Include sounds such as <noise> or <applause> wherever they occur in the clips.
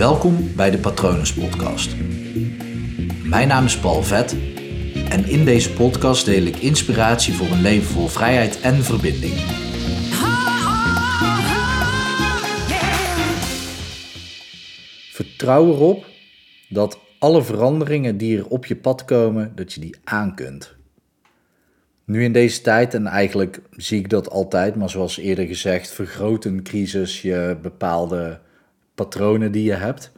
Welkom bij de Patronus Podcast. Mijn naam is Paul Vet en in deze podcast deel ik inspiratie voor een leven vol vrijheid en verbinding. Vertrouw erop dat alle veranderingen die er op je pad komen, dat je die aan kunt. Nu in deze tijd, en eigenlijk zie ik dat altijd, maar zoals eerder gezegd, vergroot een crisis je bepaalde patronen die je hebt.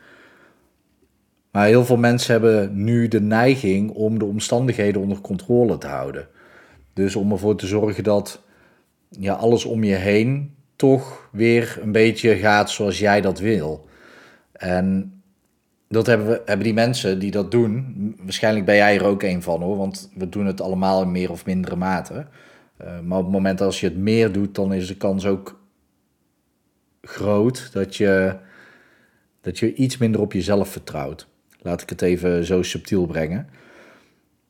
Maar heel veel mensen hebben nu de neiging om de omstandigheden onder controle te houden. Dus om ervoor te zorgen dat ja, alles om je heen toch weer een beetje gaat zoals jij dat wil. En dat hebben, we, hebben die mensen die dat doen. Waarschijnlijk ben jij er ook een van hoor, want we doen het allemaal in meer of mindere mate. Uh, maar op het moment als je het meer doet, dan is de kans ook groot dat je, dat je iets minder op jezelf vertrouwt. Laat ik het even zo subtiel brengen.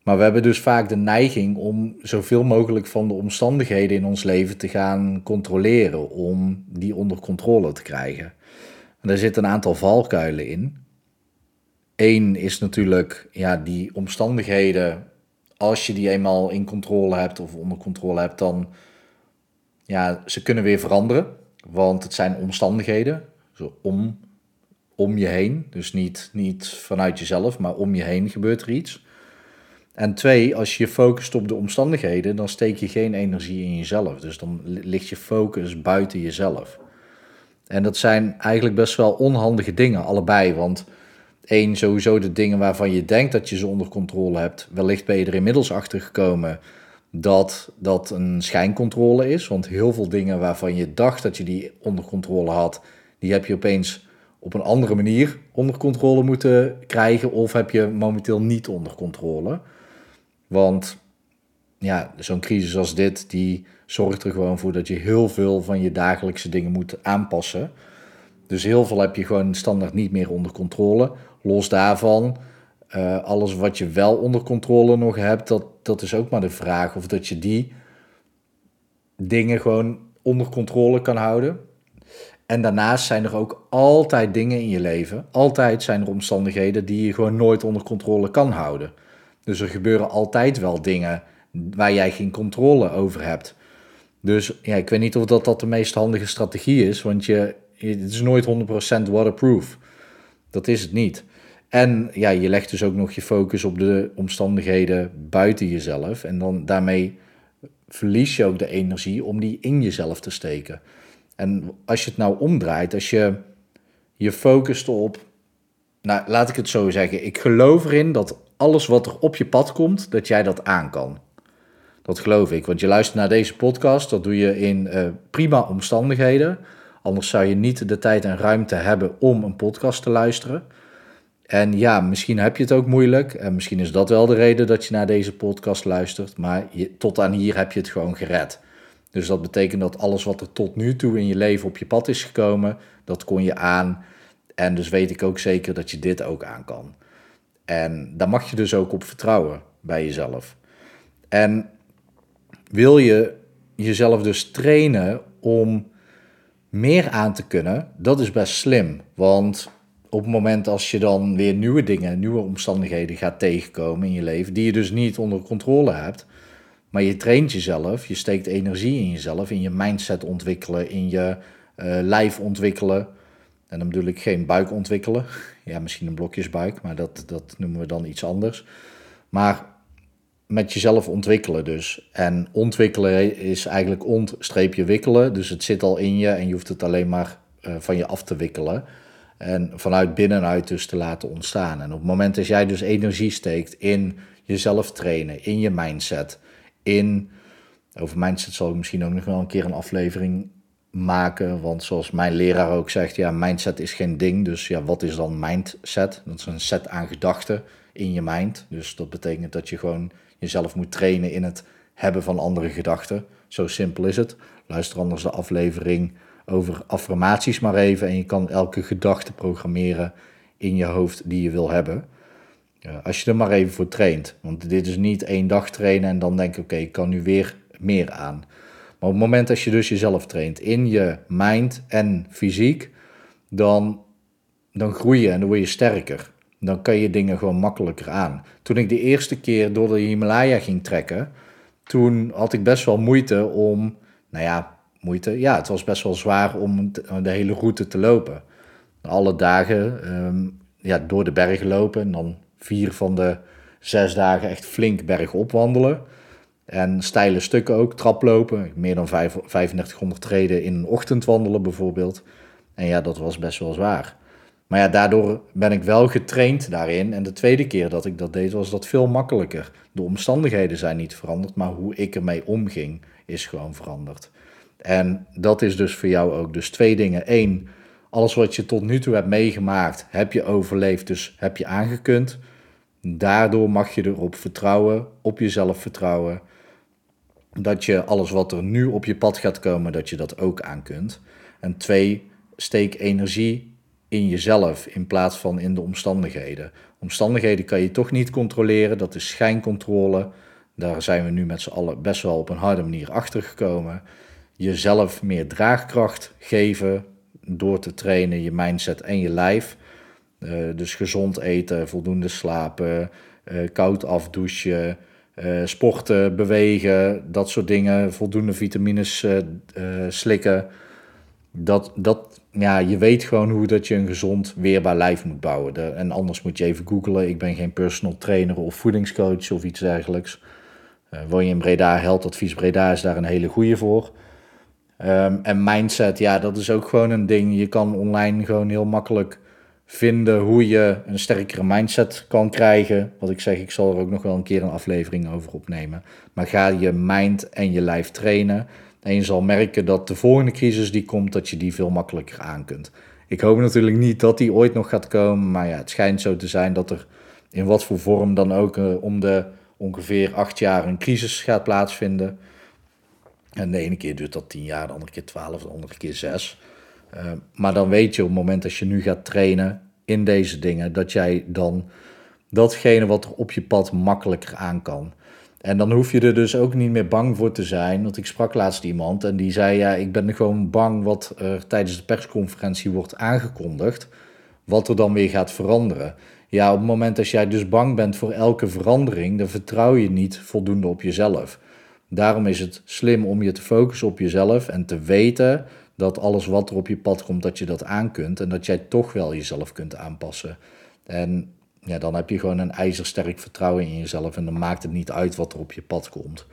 Maar we hebben dus vaak de neiging om zoveel mogelijk van de omstandigheden in ons leven te gaan controleren, om die onder controle te krijgen. En daar zitten een aantal valkuilen in. Eén is natuurlijk ja, die omstandigheden. Als je die eenmaal in controle hebt of onder controle hebt, dan ja, ze kunnen weer veranderen. Want het zijn omstandigheden zo om, om je heen. Dus niet, niet vanuit jezelf, maar om je heen gebeurt er iets. En twee, als je je focust op de omstandigheden, dan steek je geen energie in jezelf. Dus dan ligt je focus buiten jezelf. En dat zijn eigenlijk best wel onhandige dingen, allebei. Want één, sowieso de dingen waarvan je denkt dat je ze onder controle hebt. Wellicht ben je er inmiddels achter gekomen dat dat een schijncontrole is. Want heel veel dingen waarvan je dacht dat je die onder controle had, die heb je opeens op een andere manier onder controle moeten krijgen. Of heb je momenteel niet onder controle. Want ja, zo'n crisis als dit, die zorgt er gewoon voor dat je heel veel van je dagelijkse dingen moet aanpassen. Dus heel veel heb je gewoon standaard niet meer onder controle. Los daarvan, uh, alles wat je wel onder controle nog hebt, dat, dat is ook maar de vraag of dat je die dingen gewoon onder controle kan houden. En daarnaast zijn er ook altijd dingen in je leven, altijd zijn er omstandigheden die je gewoon nooit onder controle kan houden. Dus er gebeuren altijd wel dingen waar jij geen controle over hebt. Dus ja, ik weet niet of dat, dat de meest handige strategie is, want je, het is nooit 100% waterproof. Dat is het niet. En ja, je legt dus ook nog je focus op de omstandigheden buiten jezelf. En dan daarmee verlies je ook de energie om die in jezelf te steken. En als je het nou omdraait, als je je focust op, nou laat ik het zo zeggen, ik geloof erin dat alles wat er op je pad komt, dat jij dat aan kan. Dat geloof ik, want je luistert naar deze podcast, dat doe je in uh, prima omstandigheden. Anders zou je niet de tijd en ruimte hebben om een podcast te luisteren. En ja, misschien heb je het ook moeilijk. En misschien is dat wel de reden dat je naar deze podcast luistert. Maar tot aan hier heb je het gewoon gered. Dus dat betekent dat alles wat er tot nu toe in je leven op je pad is gekomen, dat kon je aan. En dus weet ik ook zeker dat je dit ook aan kan. En daar mag je dus ook op vertrouwen bij jezelf. En wil je jezelf dus trainen om meer aan te kunnen, dat is best slim. Want op het moment als je dan weer nieuwe dingen, nieuwe omstandigheden gaat tegenkomen in je leven, die je dus niet onder controle hebt, maar je traint jezelf, je steekt energie in jezelf, in je mindset ontwikkelen, in je uh, lijf ontwikkelen. En dan bedoel ik geen buik ontwikkelen. <laughs> Ja, misschien een blokjesbuik, maar dat, dat noemen we dan iets anders. Maar met jezelf ontwikkelen dus. En ontwikkelen is eigenlijk ontstreepje wikkelen. Dus het zit al in je en je hoeft het alleen maar uh, van je af te wikkelen. En vanuit binnenuit dus te laten ontstaan. En op het moment dat jij dus energie steekt in jezelf trainen, in je mindset, in... Over mindset zal ik misschien ook nog wel een keer een aflevering maken. Want zoals mijn leraar ook zegt, ja, mindset is geen ding. Dus ja, wat is dan mindset? Dat is een set aan gedachten in je mind. Dus dat betekent dat je gewoon jezelf moet trainen in het hebben van andere gedachten. Zo simpel is het. Luister anders de aflevering over affirmaties maar even. En je kan elke gedachte programmeren in je hoofd die je wil hebben. Als je er maar even voor traint. Want dit is niet één dag trainen en dan denk ik, oké, ik kan nu weer meer aan. Maar op het moment dat je dus jezelf traint in je mind en fysiek, dan dan groei je en dan word je sterker. Dan kan je dingen gewoon makkelijker aan. Toen ik de eerste keer door de Himalaya ging trekken, toen had ik best wel moeite om, nou ja, moeite. Ja, het was best wel zwaar om de hele route te lopen. Alle dagen ehm, ja, door de bergen lopen en dan vier van de zes dagen echt flink bergop wandelen. En steile stukken ook, traplopen. Meer dan 3500 treden in een ochtend wandelen bijvoorbeeld. En ja, dat was best wel zwaar. Maar ja, daardoor ben ik wel getraind daarin. En de tweede keer dat ik dat deed, was dat veel makkelijker. De omstandigheden zijn niet veranderd, maar hoe ik ermee omging is gewoon veranderd. En dat is dus voor jou ook. Dus twee dingen. Eén, alles wat je tot nu toe hebt meegemaakt, heb je overleefd, dus heb je aangekund. Daardoor mag je erop vertrouwen, op jezelf vertrouwen, dat je alles wat er nu op je pad gaat komen, dat je dat ook aan kunt. En twee, steek energie in jezelf in plaats van in de omstandigheden. Omstandigheden kan je toch niet controleren, dat is schijncontrole. Daar zijn we nu met z'n allen best wel op een harde manier achter gekomen. Jezelf meer draagkracht geven door te trainen, je mindset en je lijf. Uh, dus gezond eten, voldoende slapen, uh, koud afdouchen, uh, sporten, bewegen, dat soort dingen, voldoende vitamines slikken. Dat, dat, ja, je weet gewoon hoe dat je een gezond, weerbaar lijf moet bouwen. En anders moet je even googlen. Ik ben geen personal trainer of voedingscoach of iets dergelijks. Uh, woon je in Breda, Heldadvies Breda is daar een hele goede voor. Um, en mindset, ja, dat is ook gewoon een ding. Je kan online gewoon heel makkelijk vinden hoe je een sterkere mindset kan krijgen. Wat ik zeg, ik zal er ook nog wel een keer een aflevering over opnemen. Maar ga je mind en je lijf trainen. En je zal merken dat de volgende crisis die komt, dat je die veel makkelijker aan kunt. Ik hoop natuurlijk niet dat die ooit nog gaat komen. Maar ja, het schijnt zo te zijn dat er in wat voor vorm dan ook uh, om de ongeveer acht jaar een crisis gaat plaatsvinden. En de ene keer duurt dat tien jaar, de andere keer twaalf, de andere keer zes. Uh, maar dan weet je op het moment dat je nu gaat trainen in deze dingen, dat jij dan datgene wat er op je pad makkelijker aan kan. En dan hoef je er dus ook niet meer bang voor te zijn. Want ik sprak laatst iemand en die zei: Ja, ik ben gewoon bang wat er tijdens de persconferentie wordt aangekondigd. Wat er dan weer gaat veranderen. Ja, op het moment dat jij dus bang bent voor elke verandering, dan vertrouw je niet voldoende op jezelf. Daarom is het slim om je te focussen op jezelf en te weten dat alles wat er op je pad komt, dat je dat aan kunt en dat jij toch wel jezelf kunt aanpassen. En ja, dan heb je gewoon een ijzersterk vertrouwen in jezelf en dan maakt het niet uit wat er op je pad komt.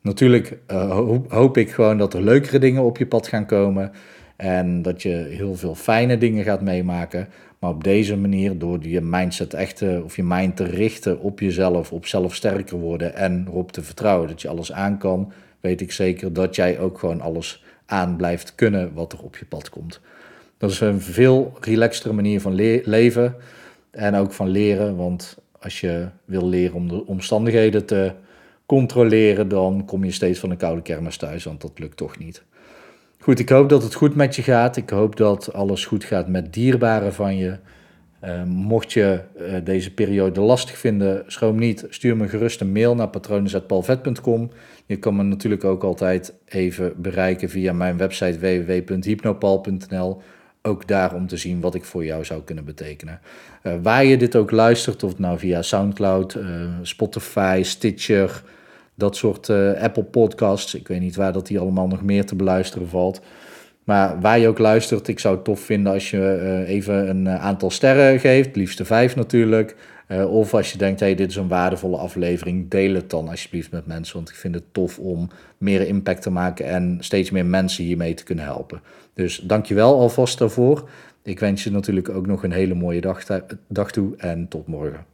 Natuurlijk uh, hoop ik gewoon dat er leukere dingen op je pad gaan komen en dat je heel veel fijne dingen gaat meemaken. Maar op deze manier, door je mindset echt te, of je mind te richten op jezelf, op zelf sterker worden en erop te vertrouwen dat je alles aan kan, weet ik zeker dat jij ook gewoon alles aan blijft kunnen wat er op je pad komt. Dat is een veel relaxtere manier van le leven en ook van leren, want als je wil leren om de omstandigheden te controleren, dan kom je steeds van een koude kermis thuis, want dat lukt toch niet. Goed, ik hoop dat het goed met je gaat. Ik hoop dat alles goed gaat met dierbaren van je. Uh, mocht je uh, deze periode lastig vinden, schroom niet. Stuur me gerust een mail naar patronen.palvet.com. Je kan me natuurlijk ook altijd even bereiken via mijn website www.hypnopal.nl. Ook daar om te zien wat ik voor jou zou kunnen betekenen. Uh, waar je dit ook luistert, of nou via Soundcloud, Spotify, Stitcher, dat soort Apple Podcasts. Ik weet niet waar dat die allemaal nog meer te beluisteren valt. Maar waar je ook luistert, ik zou het tof vinden als je uh, even een eh, aantal sterren geeft. Liefst vijf natuurlijk. Uh, of als je denkt, hey, dit is een waardevolle aflevering, deel het dan alsjeblieft met mensen. Want ik vind het tof om meer impact te maken en steeds meer mensen hiermee te kunnen helpen. Dus dankjewel alvast daarvoor. Ik wens je natuurlijk ook nog een hele mooie dag, dag toe en tot morgen.